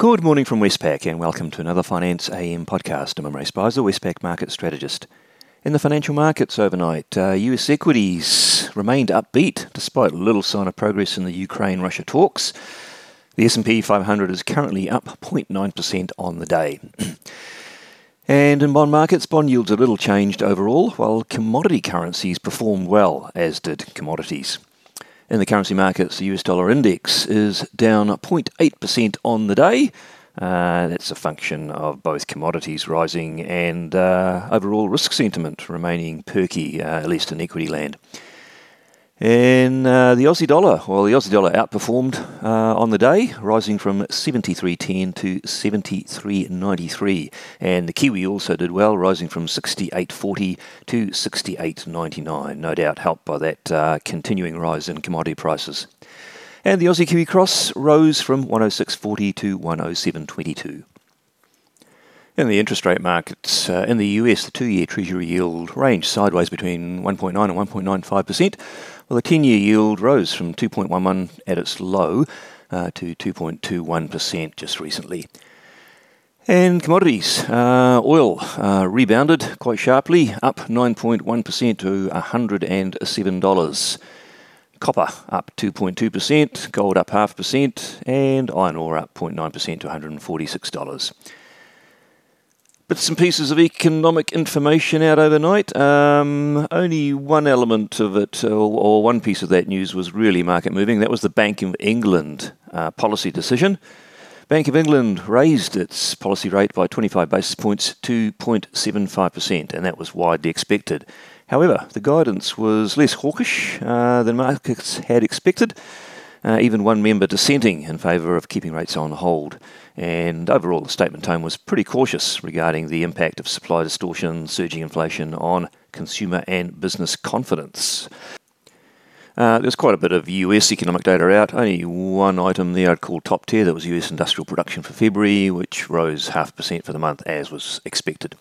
Good morning from Westpac and welcome to another Finance AM podcast. I'm Ray Speizer, Westpac market strategist. In the financial markets overnight, uh, US equities remained upbeat despite little sign of progress in the Ukraine-Russia talks. The S&P 500 is currently up 0.9% on the day. and in bond markets, bond yields are little changed overall, while commodity currencies performed well, as did commodities. In the currency markets, the US dollar index is down 0.8% on the day. Uh, that's a function of both commodities rising and uh, overall risk sentiment remaining perky, uh, at least in equity land. In uh, the Aussie dollar, well, the Aussie dollar outperformed uh, on the day, rising from 73.10 to 73.93. And the Kiwi also did well, rising from 68.40 to 68.99. No doubt helped by that uh, continuing rise in commodity prices. And the Aussie Kiwi Cross rose from 106.40 to 107.22. In the interest rate markets, uh, in the US, the two year Treasury yield ranged sideways between 1.9 and 1.95%, well, the 10 year yield rose from 2.11 at its low uh, to 2.21% just recently. And commodities, uh, oil uh, rebounded quite sharply, up 9.1% to $107. Copper up 2.2%, gold up half percent, and iron ore up 0.9% to $146 bits and pieces of economic information out overnight. Um, only one element of it, or, or, one piece of that news, was really market moving. That was the Bank of England uh, policy decision. Bank of England raised its policy rate by 25 basis points to 0.75%, and that was widely expected. However, the guidance was less hawkish uh, than markets had expected uh, even one member dissenting in favour of keeping rates on hold. And overall, the statement tone was pretty cautious regarding the impact of supply distortion, surging inflation on consumer and business confidence. Uh, there's quite a bit of US economic data out. Only one item there I'd call top tier. That was US industrial production for February, which rose half percent for the month as was expected.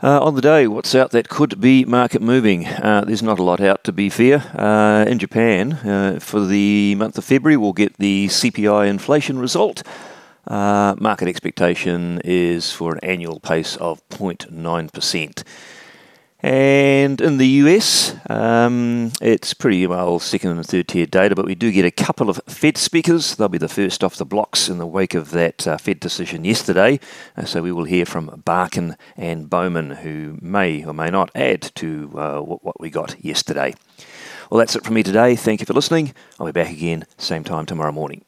Uh, on the day, what's out that could be market moving? Uh, there's not a lot out to be fair. Uh, in Japan, uh, for the month of February, we'll get the CPI inflation result. Uh, market expectation is for an annual pace of 0.9%. And in the US, um, it's pretty well second and third tier data, but we do get a couple of Fed speakers. They'll be the first off the blocks in the wake of that uh, Fed decision yesterday. Uh, so we will hear from Barkin and Bowman, who may or may not add to uh, what, what we got yesterday. Well, that's it from me today. Thank you for listening. I'll be back again, same time tomorrow morning.